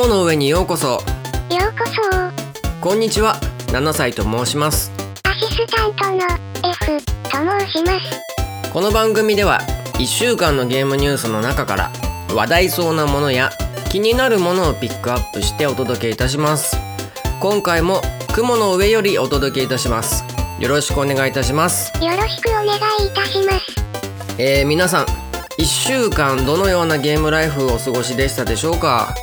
雲の上にようこそ。ようこそ。こんにちは。7歳と申します。アシスタントの F と申します。この番組では1週間のゲームニュースの中から話題そうなものや気になるものをピックアップしてお届けいたします。今回も雲の上よりお届けいたします。よろしくお願いいたします。よろしくお願いいたします。えー、皆さん1週間どのようなゲームライフをお過ごしでしたでしょうか、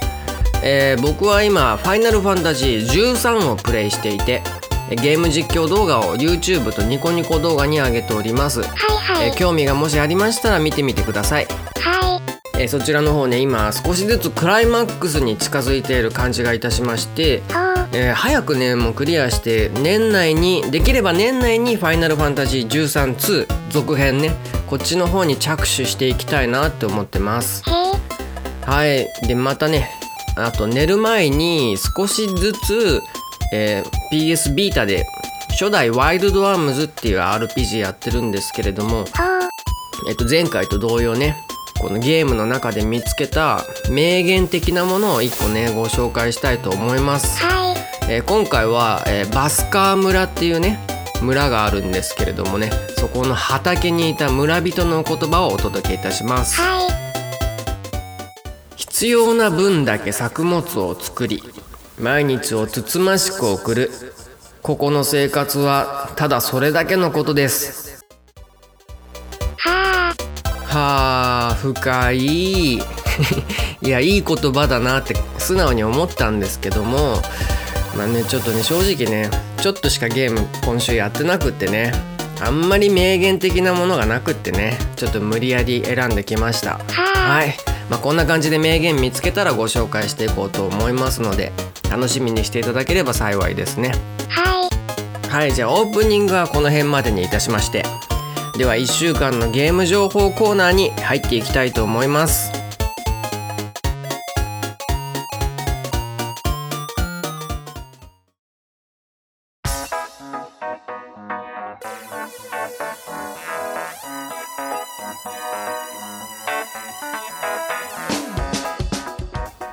えー、僕は今「ファイナルファンタジー13」をプレイしていてゲーム実況動画を YouTube とニコニコ動画に上げております、はいはい。えー興味がもしありましたら見てみてください、はえーそちらの方ね今少しずつクライマックスに近づいている感じがいたしましてえー早くねもうクリアして年内にできれば年内に「ファイナルファンタジー132」続編ねこっちの方に着手していきたいなって思ってます。はい。でまたねあと寝る前に少しずつ、えー PS ビータで初代ワイルドアームズっていう RPG やってるんですけれども、えっと、前回と同様ねこのゲームの中で見つけた名言的なものを1個ねご紹介したいと思います。はい。えー今回は、えーバスカー村っていうね村があるんですけれどもねそこの畑にいた村人の言葉をお届けいたします。はい必要な分だけ作物を作り毎日をつつましく送る。ここの生活はただそれだけのことです。はあ。はあ深い。いやいい言葉だなって素直に思ったんですけども。まあねちょっとね正直ねちょっとしかゲーム今週やってなくってねあんまり名言的なものがなくってねちょっと無理やり選んできました。はあ。はい、まあ、こんな感じで名言見つけたらご紹介していこうと思いますので楽しみにしていただければ幸いですね。はい。はいじゃあオープニングはこの辺までにいたしましてでは1週間のゲーム情報コーナーに入っていきたいと思います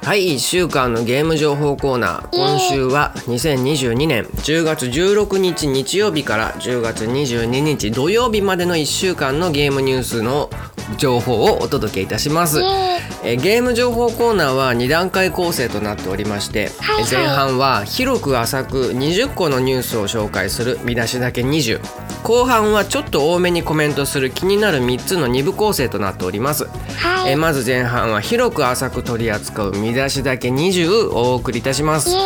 はい1週間のゲーム情報コーナー。今週は2022年。10月16日日曜日から10月22日土曜日までの1週間のゲームニュースの情報をお届けいたします。えーゲーム情報コーナーは2段階構成となっておりまして、はいはい。前半は広く浅く20個のニュースを紹介する見出しだけ20後半はちょっと多めにコメントする気になる3つの2部構成となっております、はい。えーまず前半は広く浅く取り扱う見出しだけ20をお送りいたします。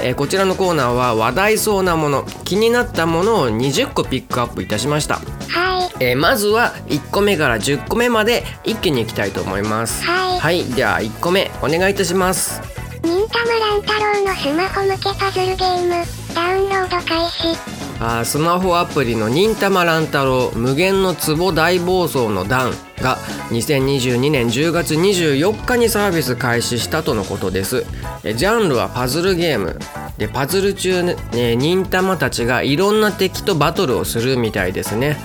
えーこちらのコーナーは話題そうなもの気になったものを20個ピックアップいたしました、はい。えーまずは1個目から10個目まで一気にいきたいと思います。はい。はいでは1個目お願いいたします。忍たま乱太郎のスマホ向けパズルゲームダウンロード開始あスマホアプリの「忍たま乱太郎無限の壺大暴走の段」が2022年10月24日にサービス開始したとのことです。ジャンルはパズルゲーム。でパズル中ね忍たまたちがいろんな敵とバトルをするみたいですね。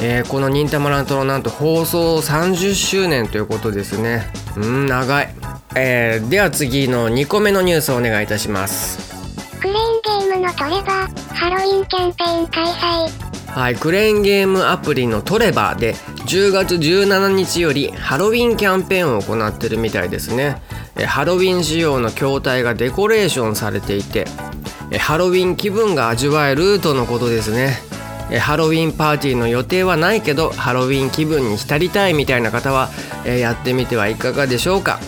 えーこの「忍たま乱太郎」なんと放送30周年ということですね。うん長い、えーでは次の2個目のニュースをお願いいたします。クレーンゲームのトレバーハロウィンキャンペーン開催。はい、クレーンゲームアプリのトレバーで10月17日よりハロウィンキャンペーンを行ってるみたいですね。ハロウィン仕様の筐体がデコレーションされていてハロウィン気分が味わえるとのことですね。ハロウィンパーティーの予定はないけどハロウィン気分に浸りたいみたいな方はやってみてはいかがでしょうか。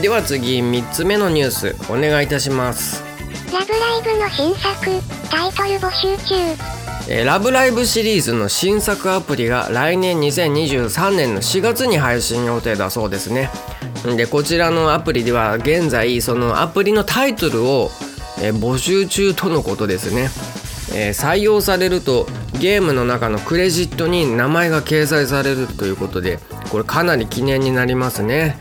では次3つ目のニュースお願いいたします。ラブライブの新作タイトル募集中。えーラブライブシリーズの新作アプリが来年2023年の4月に配信予定だそうですね。でこちらのアプリでは現在そのアプリのタイトルを、えー募集中とのことですね、えー採用されるとゲームの中のクレジットに名前が掲載されるということでこれかなり記念になりますね。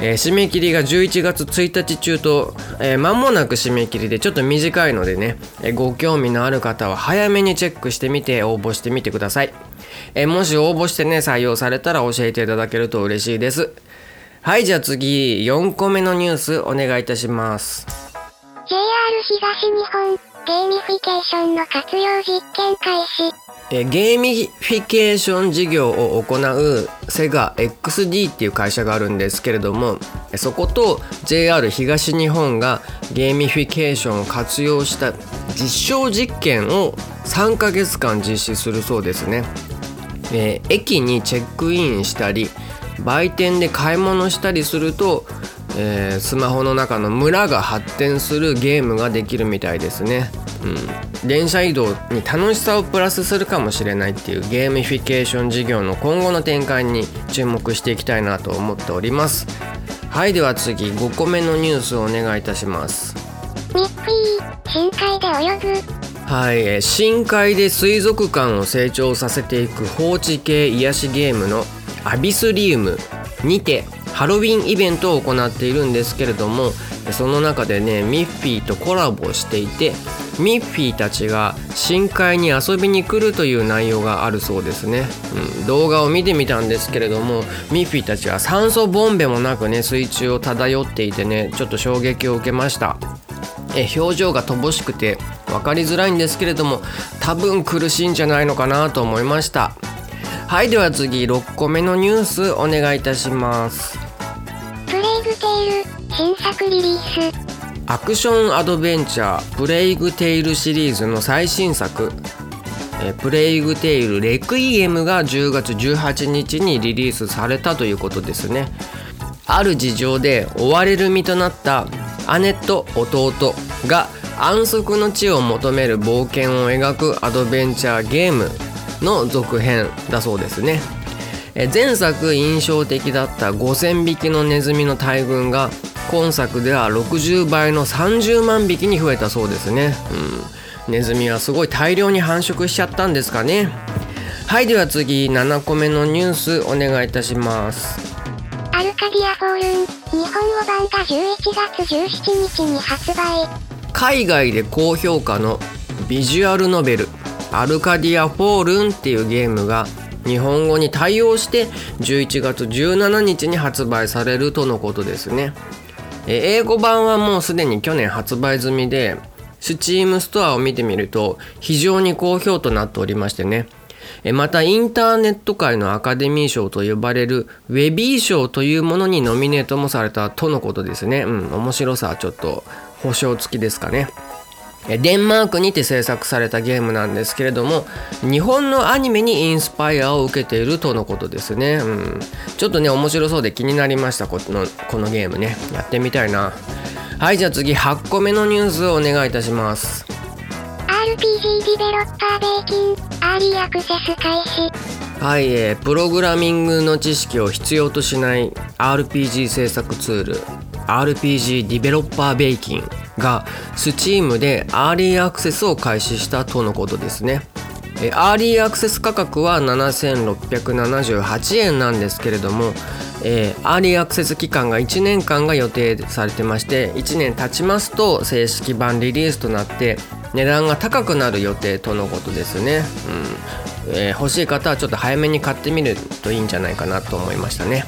えー締め切りが11月1日中と、えー間もなく締め切りでちょっと短いのでね、えーご興味のある方は早めにチェックしてみて応募してみてください、えもし応募してね採用されたら教えていただけると嬉しいです。はいじゃあ次4個目のニュースお願いいたします。JR 東日本、ゲーミフィケーションの活用実験開始。えゲーミフィケーション事業を行うセガ XD っていう会社があるんですけれどもそこと JR 東日本がゲーミフィケーションを活用した実証実験を3ヶ月間実施するそうですね、えー駅にチェックインしたり売店で買い物したりすると、えースマホの中の村が発展するゲームができるみたいですね、うん、電車移動に楽しさをプラスするかもしれないっていうゲーミフィケーション事業の今後の展開に注目していきたいなと思っております。はいでは次5個目のニュースをお願いいたします。ミッフィー、深海で泳ぐ。はい、えー深海で水族館を成長させていく放置系癒しゲームのアビスリウムにてハロウィンイベントを行っているんですけれどもえーその中でねミッフィーとコラボしていてミッフィーたちが深海に遊びに来るという内容があるそうですね、うん、動画を見てみたんですけれどもミッフィーたちは酸素ボンベもなくね水中を漂っていてねちょっと衝撃を受けました。え表情が乏しくて分かりづらいんですけれども多分苦しいんじゃないのかなと思いました。はいでは次6個目のニュースお願いいたします。プレイグテイル、新作リリース。アクションアドベンチャープレイグテイルシリーズの最新作。プレイグテイルレクイエムが10月18日にリリースされたということですね。ある事情で追われる身となった姉と弟が安息の地を求める冒険を描くアドベンチャーゲームの続編だそうですね。前作印象的だった5,000匹のネズミの大群が今作では60倍の30万匹に増えたそうですね、うん、ネズミはすごい大量に繁殖しちゃったんですかね。はいでは次7個目のニュースお願いいたします。アルカディアフォールン、日本語版が11月17日に発売。海外で高評価のビジュアルノベル「アルカディア・フォールン」っていうゲームが日本語に対応して11月17日に発売されるとのことですね。え英語版はもうすでに去年発売済みで Steam ストアを見てみると非常に好評となっておりましてね。えまたインターネット界のアカデミー賞と呼ばれるウェビー賞というものにノミネートもされたとのことですね。うん面白さはちょっと保証付きですかね。デンマークにて制作されたゲームなんですけれども日本のアニメにインスパイアを受けているとのことですね、うん、ちょっとね面白そうで気になりましたこのこのゲームね。やってみたいな。はいじゃあ次8個目のニュースをお願いいたします。RPG Developer Bakin、アーリーアクセス開始。はい、えープログラミングの知識を必要としない RPG 制作ツール RPG Developer Bakin が Steam でアーリーアクセスを開始したとのことですね。えアーリーアクセス価格は7678円なんですけれども、えーアーリーアクセス期間が1年間が予定されてまして1年経ちますと正式版リリースとなって値段が高くなる予定とのことですね、うん。えー欲しい方はちょっと早めに買ってみるといいんじゃないかなと思いましたね。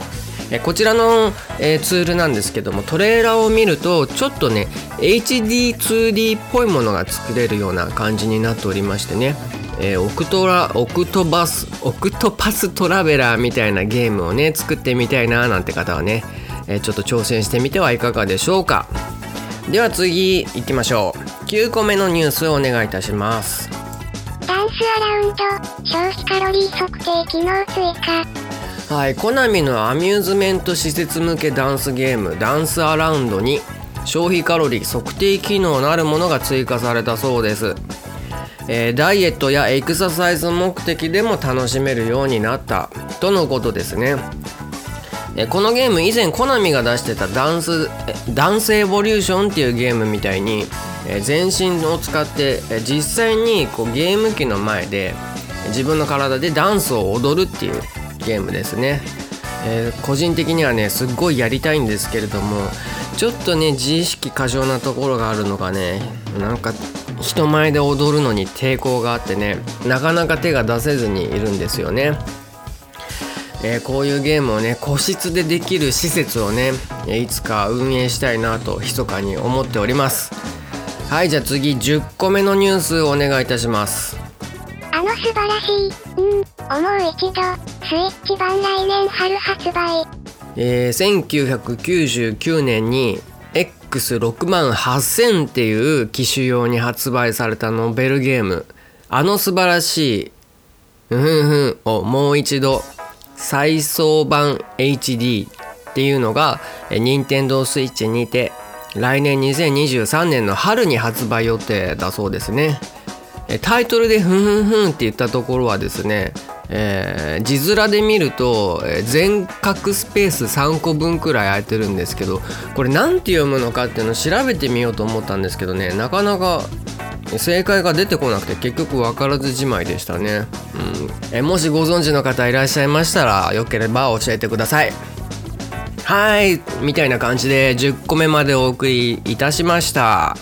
えこちらの、えーツールなんですけどもトレーラーを見るとちょっとね HD2D っぽいものが作れるような感じになっておりましてね。えーオクトラオクトバスオクトパストラベラーみたいなゲームをね作ってみたいななんて方はね、えーちょっと挑戦してみてはいかがでしょうか。では次行きましょう。9個目のニュースをお願いいたします。ダンスアラウンド、消費カロリー測定機能追加。はいコナミのアミューズメント施設向けダンスゲームダンスアラウンドに消費カロリー測定機能のあるものが追加されたそうです、えーダイエットやエクササイズ目的でも楽しめるようになった。とのことですねえこのゲーム以前コナミが出してたダンスダンスエボリューションっていうゲームみたいに全身を使って実際にこうゲーム機の前で自分の体でダンスを踊るっていうゲームですね、えー個人的にはねすっごいやりたいんですけれどもちょっとね自意識過剰なところがあるのがねなんか人前で踊るのに抵抗があってねなかなか手が出せずにいるんですよね。えー、こういうゲームをね個室でできる施設をねいつか運営したいなと密かに思っております。はいじゃあ次10個目のニュースお願いいたします。あの素晴らしい。うん思う一度。スイッチ版来年春発売。えー、1999年に X6 万8000っていう機種用に発売されたノベルゲーム。あの素晴らしいうんふんふんをもう一度再送版 HD っていうのが任天堂 switch にて来年2023年の春に発売予定だそうですね。タイトルでふんふんふんって言ったところはですねえー、字面で見ると、全角スペース3個分くらい空いてるんですけどこれ何て読むのかっていうのを調べてみようと思ったんですけどねなかなか正解が出てこなくて結局分からずじまいでしたね、うん。えもしご存知の方いらっしゃいましたらよければ教えてください。はい。みたいな感じで10個目までお送りいたしました。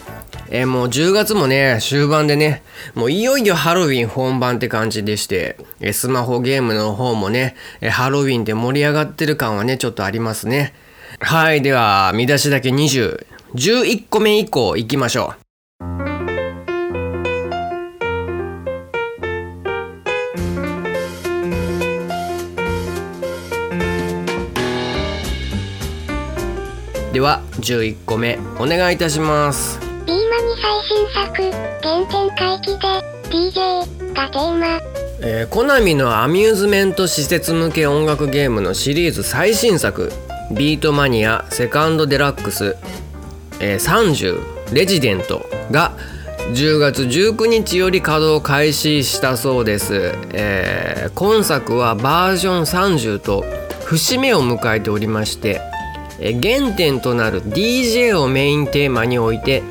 えもう10月もね終盤でねもういよいよハロウィン本番って感じでしてえスマホゲームの方もねえハロウィンで盛り上がってる感はねちょっとありますね。はい。では見出しだけ2011個目以降いきましょう。では11個目お願いいたします。ビーマニ最新作原点回帰で DJ がテーマ。えー、コナミのアミューズメント施設向け音楽ゲームのシリーズ最新作「ビートマニアセカンドデラックス、えー、30レジデント」が10月19日より稼働開始したそうです、えー、今作はバージョン30と節目を迎えておりまして原点となる DJ をメインテーマに置いて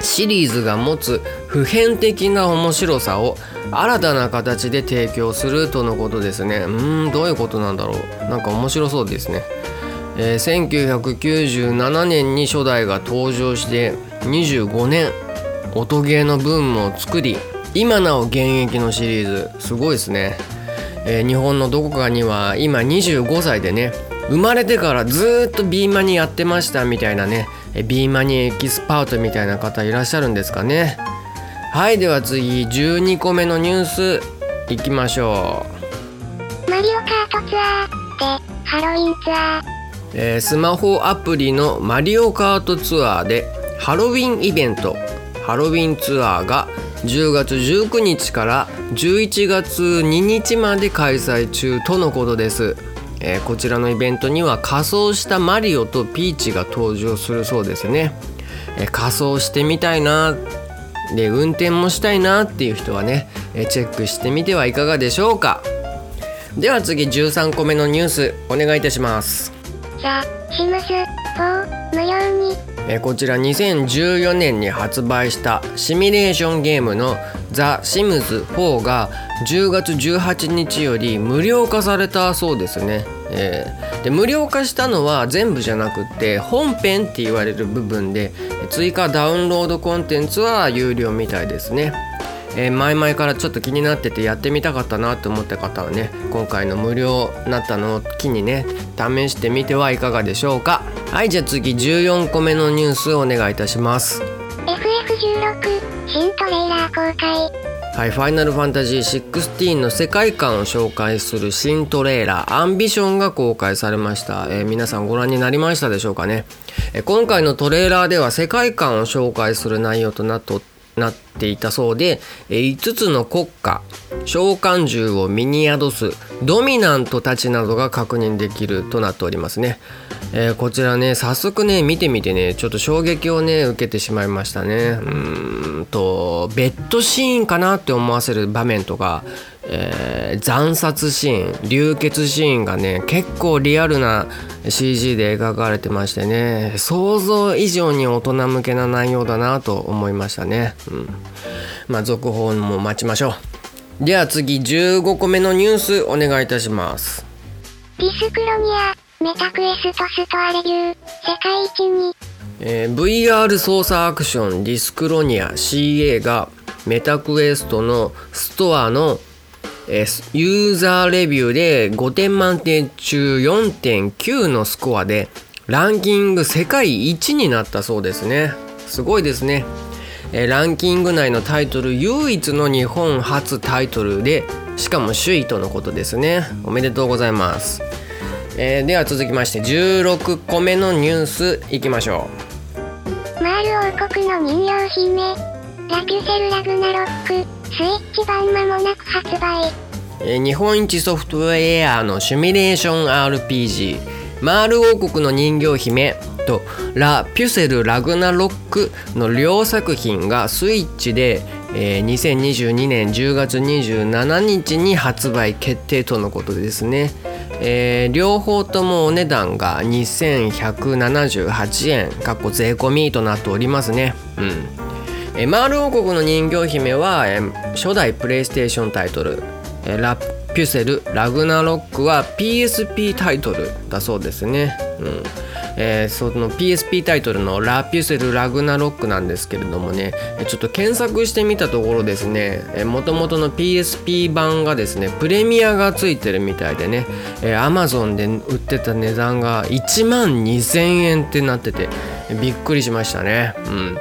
シリーズが持つ普遍的な面白さを新たな形で提供するとのことですね。うんどういうことなんだろう。なんか面白そうですね、えー、1997年に初代が登場して25年音ゲーのブームを作り今なお現役のシリーズ。すごいですね、えー、日本のどこかには今25歳でね生まれてからずっとビーマニやってましたみたいなね。ビーマニエキスパートみたいな方いらっしゃるんですかね。はいでは次12個目のニュースいきましょう。マリオカートツアーでハロウィンツアー、えー、スマホアプリのマリオカートツアーでハロウィンイベント。ハロウィンツアーが10月19日から11月2日まで開催中とのことですえー、こちらのイベントには仮装したマリオとピーチが登場するそうですね、えー、仮装してみたいなで運転もしたいなっていう人はね、えー、チェックしてみてはいかがでしょうか。では次13個目のニュースお願いいたします。ザ・シムズ4無料に。えこちら2014年に発売したシミュレーションゲームのザ・シムズ4が10月18日より無料化されたそうですね。えー、で無料化したのは全部じゃなくって本編って言われる部分で追加ダウンロードコンテンツは有料みたいですね。えー、前々からちょっと気になっててやってみたかったなと思った方はね今回の無料になったのを機にね試してみてはいかがでしょうか。はいじゃあ次14個目のニュースをお願いいたします。FF16 新トレーラー公開。はい、ファイナルファンタジー16の世界観を紹介する新トレーラーアンビションが公開されました、えー、皆さんご覧になりましたでしょうかね、えー、今回のトレーラーでは世界観を紹介する内容となってなっていたそうで5つの国家召喚獣を身に宿すドミナントたちなどが確認できるとなっておりますね、えー、こちらね早速ね見てみてねちょっと衝撃をね受けてしまいましたね。うんとベッドシーンかなって思わせる場面とかえー、惨殺シーン流血シーンがね結構リアルな CG で描かれてましてね想像以上に大人向けな内容だなと思いましたね、うん、まあ続報も待ちましょう。では次15個目のニュースお願いいたします。ディスクロニアメタクエストストアレビュー世界一に、えー、VR 操作アクションディスクロニア CA がメタクエストのストアのえーユーザーレビューで5点満点中4.9のスコアでランキング世界一になったそうですねすごいですね、えーランキング内のタイトル唯一の日本初タイトルでしかも首位とのことですねおめでとうございます、えーでは続きまして16個目のニュースいきましょうマール王国の人形姫。ラピュセルラグナロック。スイッチ版間もなく発売。日本一ソフトウェアのシミュレーション RPG「マール王国の人形姫」と「ラ・ピュセル・ラグナロック」の両作品がスイッチで、えー2022年10月27日に発売決定とのことですね。えー両方ともお値段が2178円かっこ税込みとなっておりますね。うんえーマール王国の人形姫は、えー初代プレイステーションタイトル「えーラピュセル・ラグナロック」は PSP タイトルだそうですね。うんえーその PSP タイトルの「ラピュセル・ラグナロック」なんですけれどもねちょっと検索してみたところですねもともとの PSP 版がですねプレミアがついてるみたいでね、えー Amazon で売ってた値段が1万2000円ってなっててびっくりしましたね。うん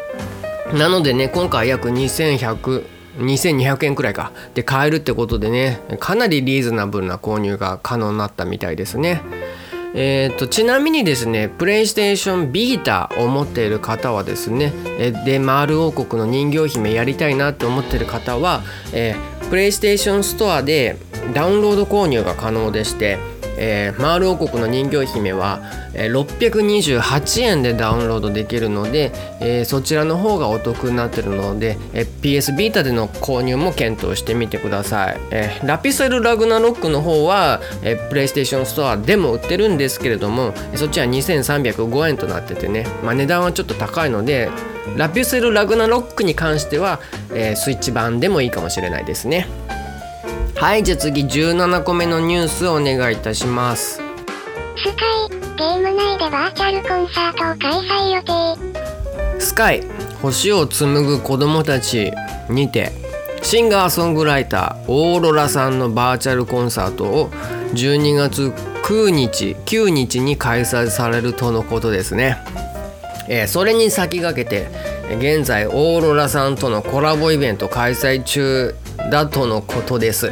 なのでね今回約2100 2200円くらいかで買えるってことでねかなりリーズナブルな購入が可能になったみたいですね。えー、とちなみにですねプレイステーションビータを持っている方はですねえでマール王国の人形姫やりたいなって思ってる方は、えープレイステーションストアでダウンロード購入が可能でして、えーマール王国の人形姫は、えー628円でダウンロードできるので、えーそちらの方がお得になってるので、えー PS ビータでの購入も検討してみてください、えーラピセル・ラグナロックの方は、えープレイステーションストアでも売ってるんですけれどもそっちは2305円となっててね、まあ、値段はちょっと高いのでラピュセル・ラグナロックに関しては、えースイッチ版でもいいかもしれないですね。はいじゃあ次17個目のニュースお願いいたしますスカイ、ゲーム内でバーチャルコンサートを開催予定。スカイ星を紡ぐ子供たちにてシンガーソングライターオーロラさんのバーチャルコンサートを12月9日9日に開催されるとのことですね、えーそれに先駆けてえー現在オーロラさんとのコラボイベント開催中だとのことです。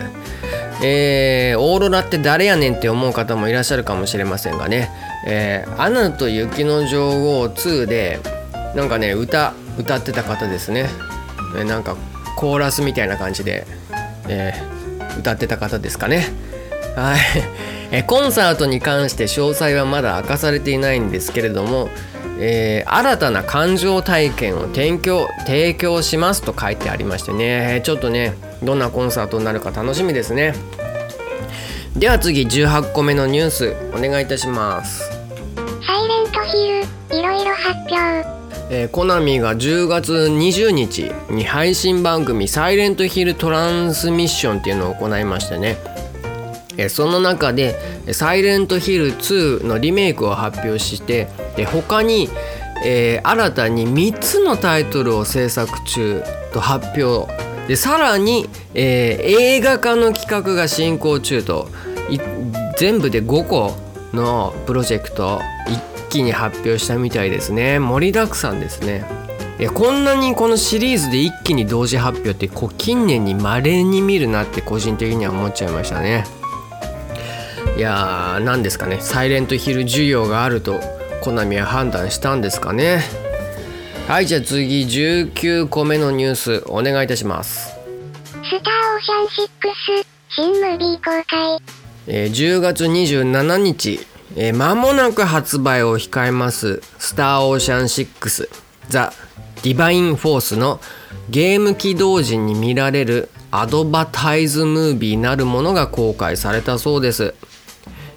えーオーロラって誰やねんって思う方もいらっしゃるかもしれませんがね「えーアナと雪の女王2」でなんかね歌歌ってた方ですね、えーなんかコーラスみたいな感じで、えー歌ってた方ですかね。はい、えーコンサートに関して詳細はまだ明かされていないんですけれども、えー新たな感情体験を提供提供しますと書いてありましてね。ちょっとねどんなコンサートになるか楽しみですね。では次18個目のニュースお願いいたします。サイレントヒル、いろいろ発表。えーコナミが10月20日に配信番組「サイレントヒルトランスミッション」っていうのを行いましてね、えーその中で「サイレントヒル2」のリメイクを発表してで他に、えー新たに3つのタイトルを制作中と発表でさらに、えー映画化の企画が進行中と全部で5個のプロジェクト一気に発表したみたいですね。盛りだくさんですね。いやこんなにこのシリーズで一気に同時発表ってこう近年に稀に見るなって個人的には思っちゃいましたね。いやー何ですかね。サイレントヒル需要があるとコナミは判断したんですかね。はいじゃあ次19個目のニュースお願いいたしますスターオーシャン6、新ムービー公開。えー10月27日、えー間もなく発売を控えます「スター・オーシャン6ザ・ディバイン・フォース」のゲーム起動時に見られるアドバタイズムービーなるものが公開されたそうです、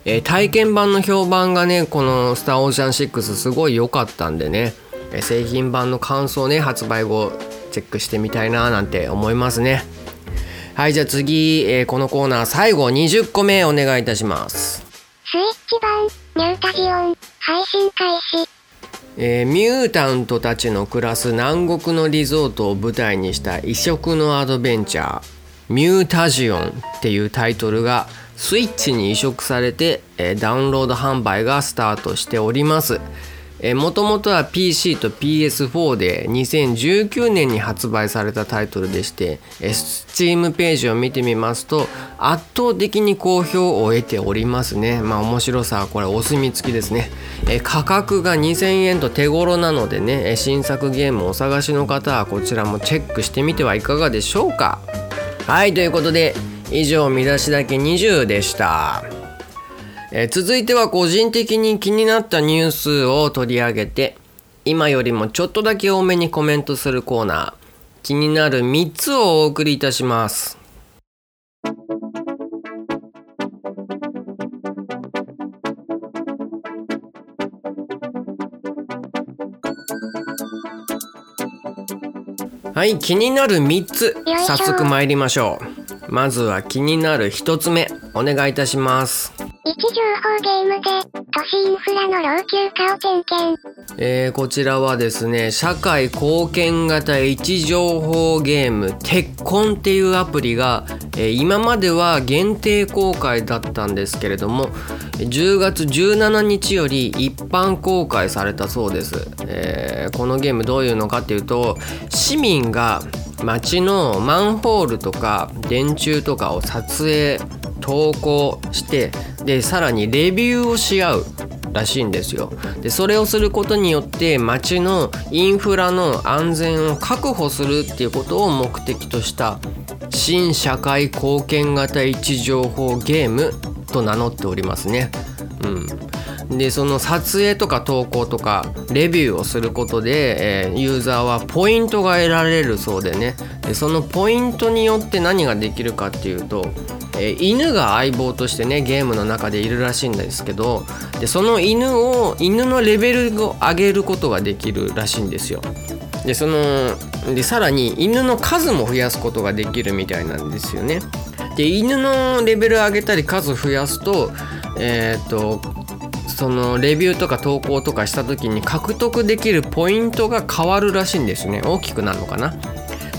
えー体験版の評判がねこの「スター・オーシャン6」すごい良かったんでねえー製品版の感想ね発売後チェックしてみたいななんて思いますね。はいじゃあ次、えーこのコーナー最後20個目お願いいたします。スイッチ版、ニュータジオン、配信開始。えーミュータントたちの暮らす南国のリゾートを舞台にした異色のアドベンチャー「ミュータジオンっていうタイトルがスイッチに移植されて、えダウンロード販売がスタートしておりますもともとは PC と PS4 で2019年に発売されたタイトルでして、Steam ページを見てみますと圧倒的に好評を得ておりますね。まあ面白さはこれお墨付きですね、価格が2000円と手頃なのでね新作ゲームをお探しの方はこちらもチェックしてみてはいかがでしょうか。はいということで以上見出しだけ20でした。えー、続いては個人的に気になったニュースを取り上げて今よりもちょっとだけ多めにコメントするコーナー。気になる3つをお送りいたします。はい気になる3つ。早速参りましょう。まずは気になる1つ目。お願いいたします位置情報ゲームで都市インフラの老朽化を点検。えー、こちらはですね社会貢献型位置情報ゲーム鉄コンっていうアプリが、えー、今までは限定公開だったんですけれども10月17日より一般公開されたそうです、えー、このゲームどういうのかっていうと市民が街のマンホールとか電柱とかを撮影投稿してでさらにレビューをし合うらしいんですよ。でそれをすることによって街のインフラの安全を確保するっていうことを目的とした新社会貢献型位置情報ゲームと名乗っておりますね。うん、でその撮影とか投稿とかレビューをすることで、えー、ユーザーはポイントが得られるそうでね。でそのポイントによって何ができるかっていうとえー、犬が相棒としてねゲームの中でいるらしいんですけどでその犬を犬のレベルを上げることができるらしいんですよ。でそのでさらに犬の数も増やすことができるみたいなんですよね。で犬のレベル上げたり数増やすとえっ、とそのレビューとか投稿とかした時に獲得できるポイントが変わるらしいんですね大きくなるのかな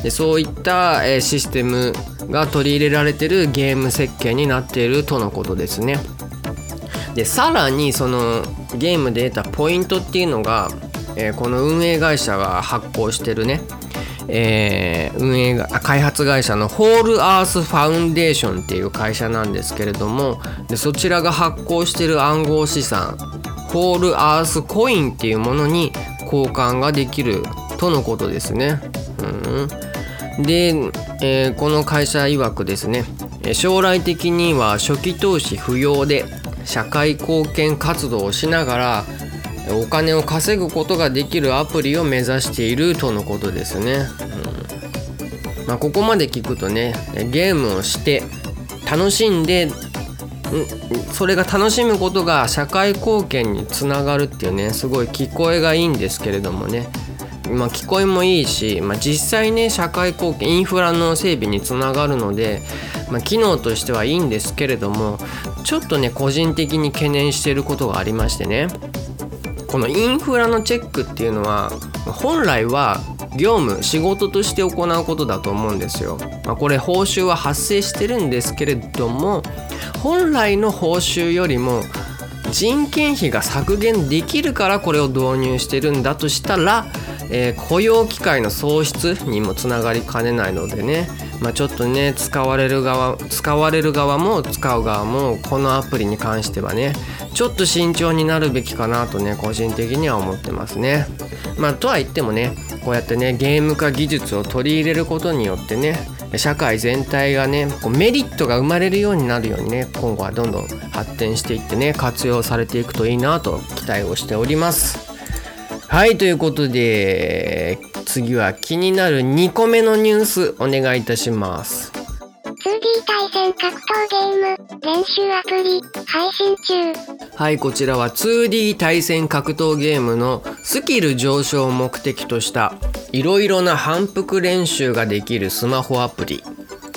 でそういった、えシステムが取り入れられてるゲーム設計になっているとのことですね。でさらにそのゲームで得たポイントっていうのが、えー、この運営会社が発行してるね。えー、運営が開発会社のホールアースファウンデーションっていう会社なんですけれどもでそちらが発行してる暗号資産ホールアースコインっていうものに交換ができるとのことですね。うん。で、えー、この会社曰くですね将来的には初期投資不要で社会貢献活動をしながらお金を稼ぐことができるアプリを目指しているとのことですね、うん。まあ、ここまで聞くとねゲームをして楽しんでそれが楽しむことが社会貢献につながるっていうねすごい聞こえがいいんですけれどもね。まあ、聞こえもいいし、まあ、実際ね社会貢献インフラの整備につながるので、まあ、機能としてはいいんですけれどもちょっとね個人的に懸念していることがありましてねこのインフラのチェックっていうのは本来は業務仕事として行うことだと思うんですよ。まあ、これ報酬は発生してるんですけれども本来の報酬よりも人件費が削減できるからこれを導入してるんだとしたらえー、雇用機会の創出にもつながりかねないのでね、まあ、ちょっとね使われる側使われる側も使う側もこのアプリに関してはねちょっと慎重になるべきかなとね個人的には思ってますね。まあ、とは言ってもねこうやってねゲーム化技術を取り入れることによってね社会全体がねこうメリットが生まれるようになるようにね今後はどんどん発展していってね活用されていくといいなと期待をしております。はいということで次は気になる2個目のニュースお願いいたします。2D 対戦格闘ゲーム練習アプリ配信中。はいこちらは 2D 対戦格闘ゲームのスキル上昇を目的としたいろいろな反復練習ができるスマホアプリ。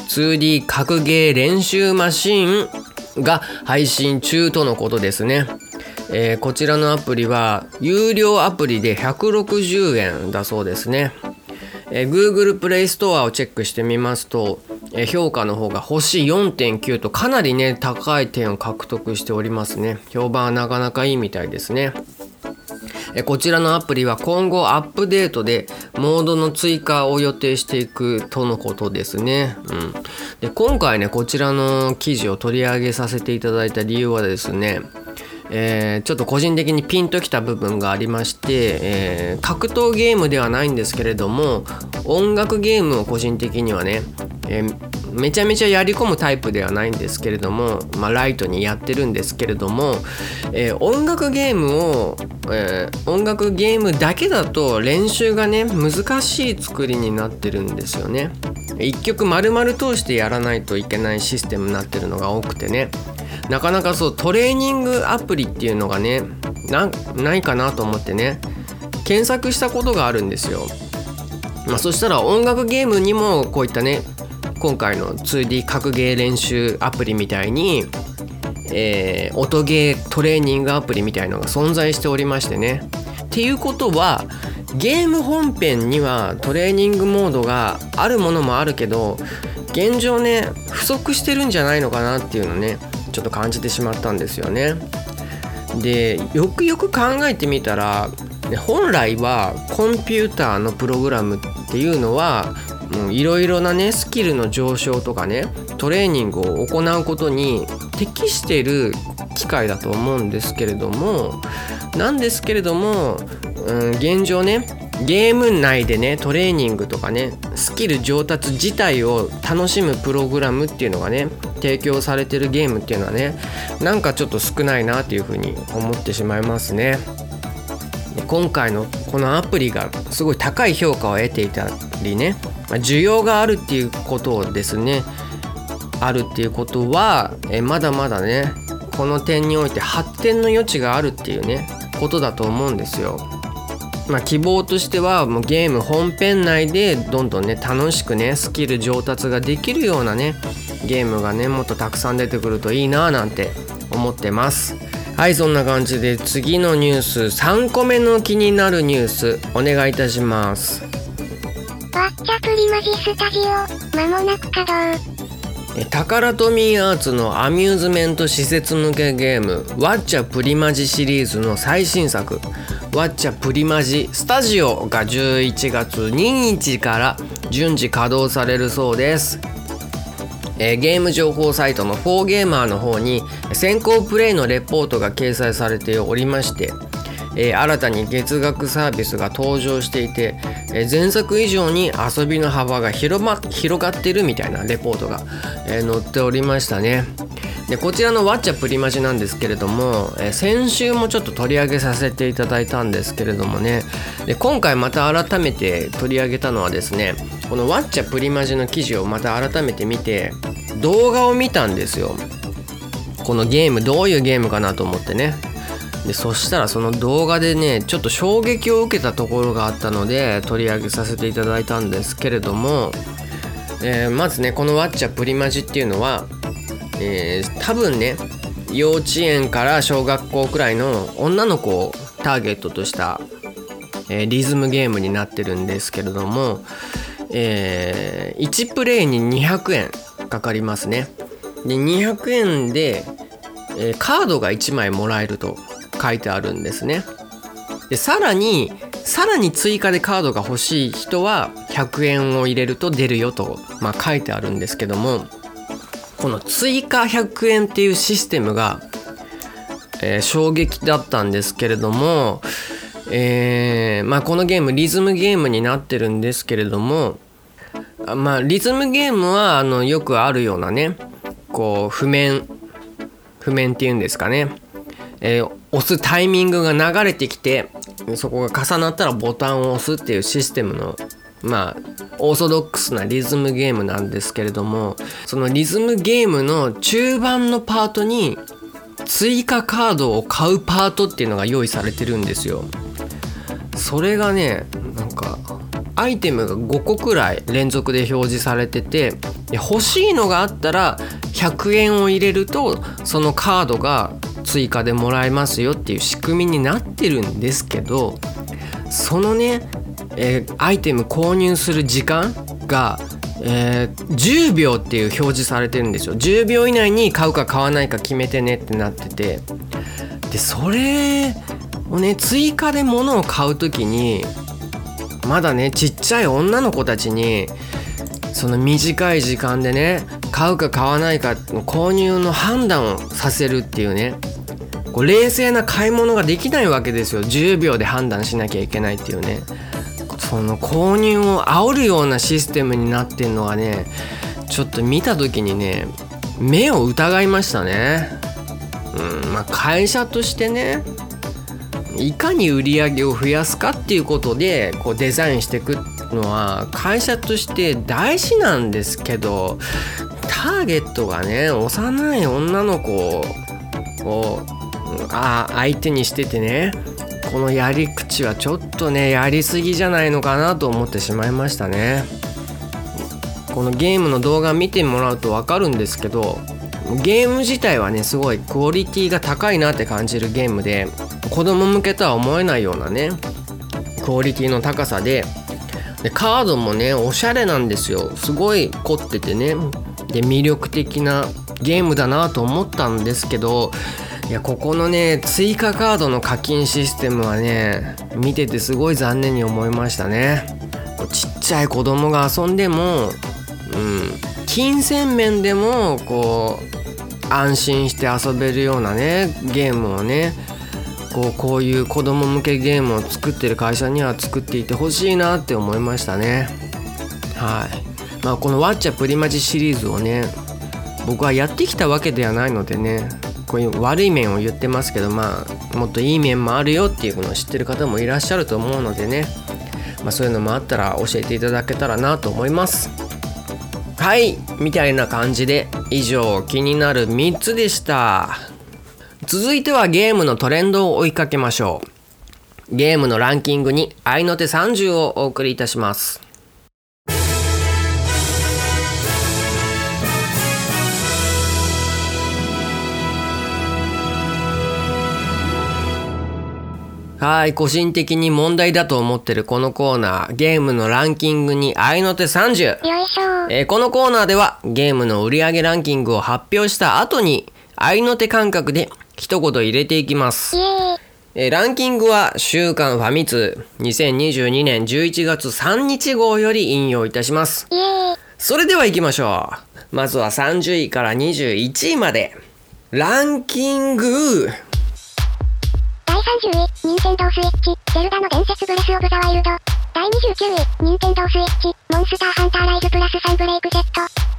2D 格ゲー練習マシーンが配信中とのことですねえー、こちらのアプリは有料アプリで160円だそうですね、えー、Google プレイストアをチェックしてみますとえ評価の方が星4.9とかなりね高い点を獲得しておりますね。評判はなかなかいいみたいですね。こちらのアプリは今後アップデートでモードの追加を予定していくとのことですね。うん、で今回ねこちらの記事を取り上げさせていただいた理由はですねえー、ちょっと個人的にピンときた部分がありまして、えー、格闘ゲームではないんですけれども音楽ゲームを個人的にはね、えー、めちゃめちゃやり込むタイプではないんですけれども、まあ、ライトにやってるんですけれども、え音楽ゲームを、え音楽ゲームだけだと練習がね難しい作りになってるんですよね。1曲丸々通してやらないといけないシステムになってるのが多くてねなかなかそうトレーニングアプリっていうのがねないかなと思ってね検索したことがあるんですよ。まあ、そしたら音楽ゲームにもこういったね今回の 2D 格ゲー練習アプリみたいに、えー、音ゲートレーニングアプリみたいのが存在しておりましてね。っていうことはゲーム本編にはトレーニングモードがあるものもあるけど現状ね不足してるんじゃないのかなっていうのねちょっと感じてしまったんですよね。でよくよく考えてみたら本来はコンピューターのプログラムっていうのはいろいろなねスキルの上昇とかねトレーニングを行うことに適してる機会だと思うんですけれどもなんですけれども、うん、現状ねゲーム内でねトレーニングとかねスキル上達自体を楽しむプログラムっていうのがね提供されてるゲームっていうのはねなんかちょっと少ないなっていうふうに思ってしまいますね。今回のこのアプリがすごい高い評価を得ていたりね需要があるっていうことですね。あるっていうことはえまだまだねこの点において発展の余地があるっていうねことだと思うんですよ。まあ、希望としてはもうゲーム本編内でどんどんね楽しくねスキル上達ができるようなねゲームがねもっとたくさん出てくるといいななんて思ってます。はいそんな感じで次のニュース3個目の気になるニュースお願いいたします。ワッチャプリマジスタジオ間もなく稼働。タカラトミーアーツのアミューズメント施設向けゲーム「ワッチャプリマジ」シリーズの最新作。ワッチャプリマジスタジオが11月2日から順次稼働されるそうです、えー、ゲーム情報サイトの4ゲーマーの方に先行プレイのレポートが掲載されておりましてえー、新たに月額サービスが登場していて、えー、前作以上に遊びの幅が広,、ま、広がってるみたいなレポートが、えー、載っておりましたね。でこちらの「ワッチャプリマジ」なんですけれども、えー、先週もちょっと取り上げさせていただいたんですけれどもね。で今回また改めて取り上げたのはですねこの「ワッチャプリマジ」の記事をまた改めて見て動画を見たんですよ。このゲームどういうゲームかなと思ってね。でそしたらその動画でねちょっと衝撃を受けたところがあったので取り上げさせていただいたんですけれども、えー、まずねこの「ワッチャプリマジ」っていうのはえー、多分ね幼稚園から小学校くらいの女の子をターゲットとした、えー、リズムゲームになってるんですけれども、えー、1プレイに200円かかりますね。で200円で、えー、カードが1枚もらえると書いてあるんですね。でさらにさらに追加でカードが欲しい人は100円を入れると出るよと、まあ、書いてあるんですけどもこの追加100円っていうシステムが、えー、衝撃だったんですけれども、えー、まあ、このゲームリズムゲームになってるんですけれどもまあリズムゲームはあのよくあるようなねこう譜面譜面っていうんですかね、えー、押すタイミングが流れてきてそこが重なったらボタンを押すっていうシステムのまあオーソドックスなリズムゲームなんですけれどもそのリズムゲームの中盤のパートに追加カードを買うパートっていうのが用意されてるんですよ。それがねなんかアイテムが5個くらい連続で表示されてて欲しいのがあったら100円を入れるとそのカードが追加でもらえますよっていう仕組みになってるんですけどそのねえー、アイテム購入する時間がえー10秒っていう表示されてるんですよ。10秒以内に買うか買わないか決めてねってなってて。でそれをね追加で物を買う時にまだねちっちゃい女の子たちにその短い時間でね買うか買わないかの購入の判断をさせるっていうねこう冷静な買い物ができないわけですよ。10秒で判断しなきゃいけないっていうね。その購入を煽るようなシステムになってんのはねちょっと見た時にね目を疑いましたね。うんまあ会社としてねいかに売り上げを増やすかっていうことでこうデザインしていくのは会社として大事なんですけどターゲットがね幼い女の子をあ相手にしててね。このやり口はちょっとねやりすぎじゃないのかなと思ってしまいましたね。このゲームの動画見てもらうと分かるんですけどゲーム自体はねすごいクオリティが高いなって感じるゲームで子供向けとは思えないようなねクオリティの高さででカードもねおしゃれなんですよ。すごい凝っててね。で魅力的なゲームだなと思ったんですけどいやここのね追加カードの課金システムはね見ててすごい残念に思いましたね。ちっちゃい子供が遊んでも、うん、金銭面でもこう安心して遊べるようなねゲームをねこうこういう子供向けゲームを作ってる会社には作っていてほしいなって思いましたね。はい。まあこの「ワッチャプリマジ」シリーズをね僕はやってきたわけではないのでねこういう悪い面を言ってますけどまあもっといい面もあるよっていうのを知ってる方もいらっしゃると思うのでね、まあ、そういうのもあったら教えていただけたらなと思います。はいみたいな感じで以上気になる3つでした。続いてはゲームのトレンドを追いかけましょう。ゲームのランキングに合いの手30をお送りいたします。はい、個人的に問題だと思ってるこのコーナー、ゲームのランキングに合いの手30。よいしょえーこのコーナーではゲームの売上ランキングを発表した後に合いの手感覚で一言入れていきますえーランキングは週刊ファミ通2022年11月3日号より引用いたします。それでは行きましょう。まずは30位から21位まで。ランキング第30位、任天堂スイッチ、ゼルダの伝説ブレスオブザワイルド。第29位、任天堂スイッチ、モンスターハンターライズプラスサンブレイク Z。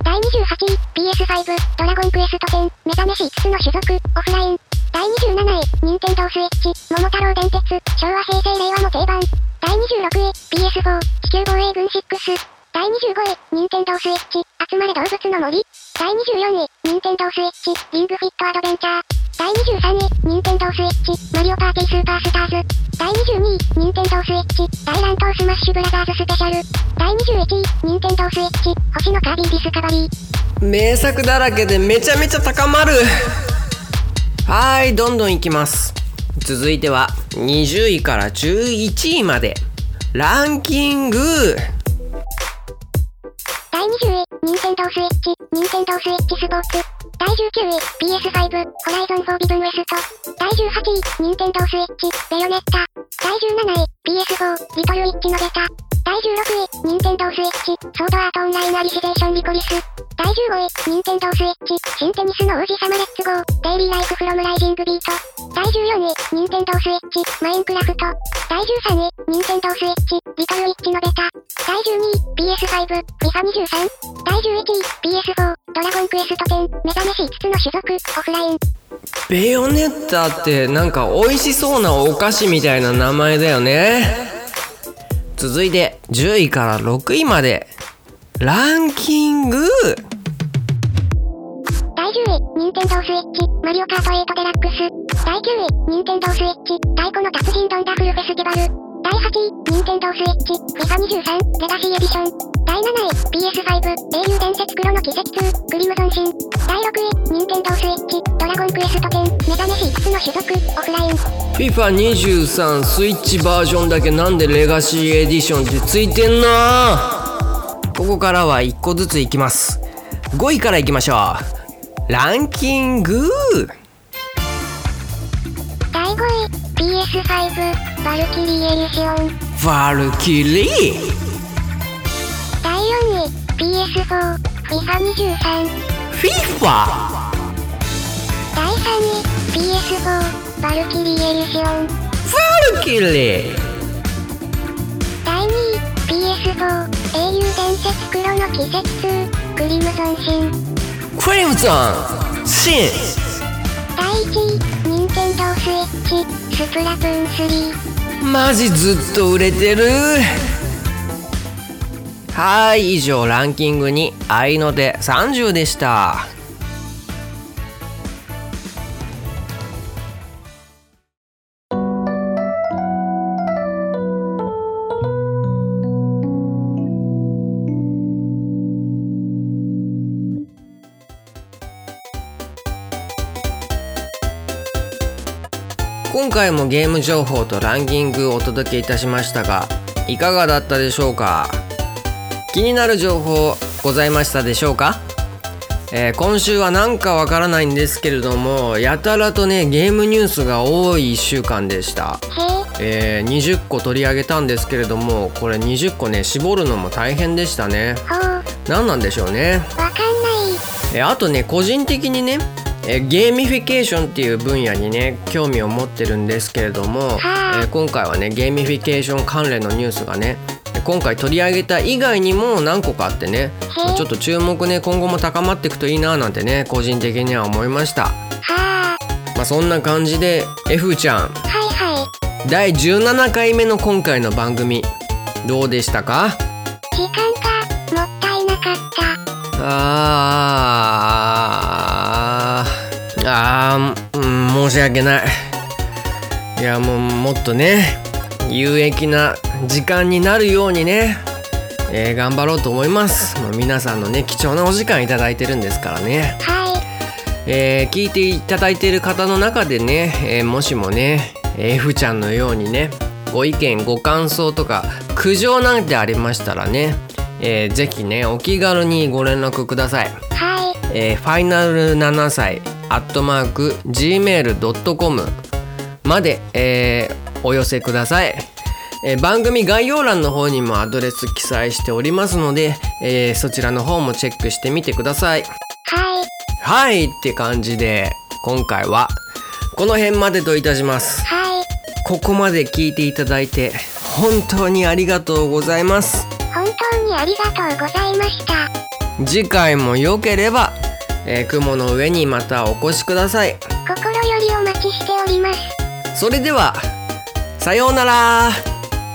第28位、PS5、ドラゴンクエスト10、メタネシ5つの種族、オフライン。第27位、任天堂スイッチ、桃太郎電鉄、昭和平成令和の定番。第26位、PS4、地球防衛軍6。第25位、任天堂スイッチ、集まれ動物の森。第24位、任天堂スイッチ、リングフィットアドベンチャー。第23位、任天堂スイッチ、マリオパーティースーパースターズ。第22位、任天堂スイッチ、大乱闘スマッシュブラザーズスペシャル。第21位、任天堂スイッチ、星のカービィディスカバリー。名作だらけでめちゃめちゃ高まるはいどんどんいきます続いては20位から11位までランキング第20位、任天堂スイッチ、任天堂スイッチスポーツ。第19位、PS5、 Horizon Forbidden West。第18位、任天堂スイッチ、ベヨネッタ。第17位、PS4、リトルウィッチノベタ。第16位、任天堂スイッチ、ソードアートオンラインアリシゼーションリコリス。第15位、任天堂スイッチ、新テニスの王子様 Let's Go, Daily Life from Rising Beat。第14位、任天堂スイッチ、マインクラフト。第13位、任天堂スイッチ、リトルウィッチノベタ。第12位、PS5、FIFA23。第11位、PS4、ドラゴンクエスト10、メタネシ5つの種族、オフライン。ベヨネッタってなんか美味しそうなお菓子みたいな名前だよね続いて10位から6位までランキング第10位、任天堂スイッチ、マリオカート8デラックス。第9位、任天堂スイッチ、太鼓の達人ドンダフルフェスティバル。第8位、任天堂スイッチ、FIFA23、レガシーエディション。第7位、PS5、英雄伝説黒の奇跡2、クリムゾンシン。第6位、任天堂スイッチ、ドラゴンクエスト10、メタネシ5つの種族、オフライン。FIFA23 スイッチバージョンだけなんでレガシーエディションってついてんなここからは1個ずついきます5位からいきましょうランキング第5位 PS5 バルキリーエリシオンバルキリー第4位 PS4 FIFA23 FIFA 第3位 PS4 バルキリーエリシオンバルキリー第2位 PS4 英雄伝説黎の軌跡2クリムゾンシン。クリムゾンシン。第1位任天堂スイッチスプラトゥーン3マジずっと売れてる。はい以上ランキングに合いの手30でした。回もゲーム情報とランキングをお届けいたしましたがいかがだったでしょうか？気になる情報ございましたでしょうか、えー今週はなんかわからないんですけれどもやたらとねゲームニュースが多い1週間でした、へええー20個取り上げたんですけれどもこれ20個ね絞るのも大変でしたね。何なんでしょうね。かんない。えあとね個人的にねえゲーミフィケーションっていう分野にね興味を持ってるんですけれども、はあえ今回はねゲーミフィケーション関連のニュースがね今回取り上げた以外にも何個かあってねへちょっと注目ね今後も高まっていくといいななんてね個人的には思いました。はあまあそんな感じで F ちゃん。はいは第17回目の今回の番組どうでしたか？い時間がもったいなかった。あうん、申し訳ない。いやもうもっとね有益な時間になるようにね、えー頑張ろうと思います。もう皆さんのね貴重なお時間いただいてるんですからね、はい。えー聞いていただいている方の中でね、えーもしもね F ちゃんのようにねご意見ご感想とか苦情なんてありましたらね、えーぜひねお気軽にご連絡ください。はい。えーファイナル7歳アットマーク gmail.com まで、えーお寄せください、えー番組概要欄の方にもアドレス記載しておりますので、えーそちらの方もチェックしてみてください。はい。はいって感じで今回はこの辺までといたします。はい。ここまで聞いていただいて本当にありがとうございます。本当にありがとうございました。次回も良ければ、えー雲の上にまたお越しください。心よりお待ちしております。それではさようなら。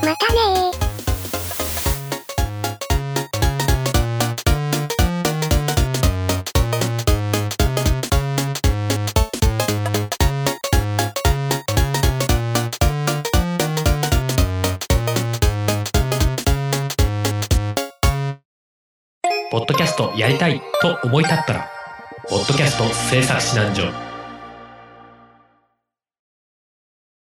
またねー。ポッドキャストやりたいと思い立ったら、ポッドキャスト制作指南所。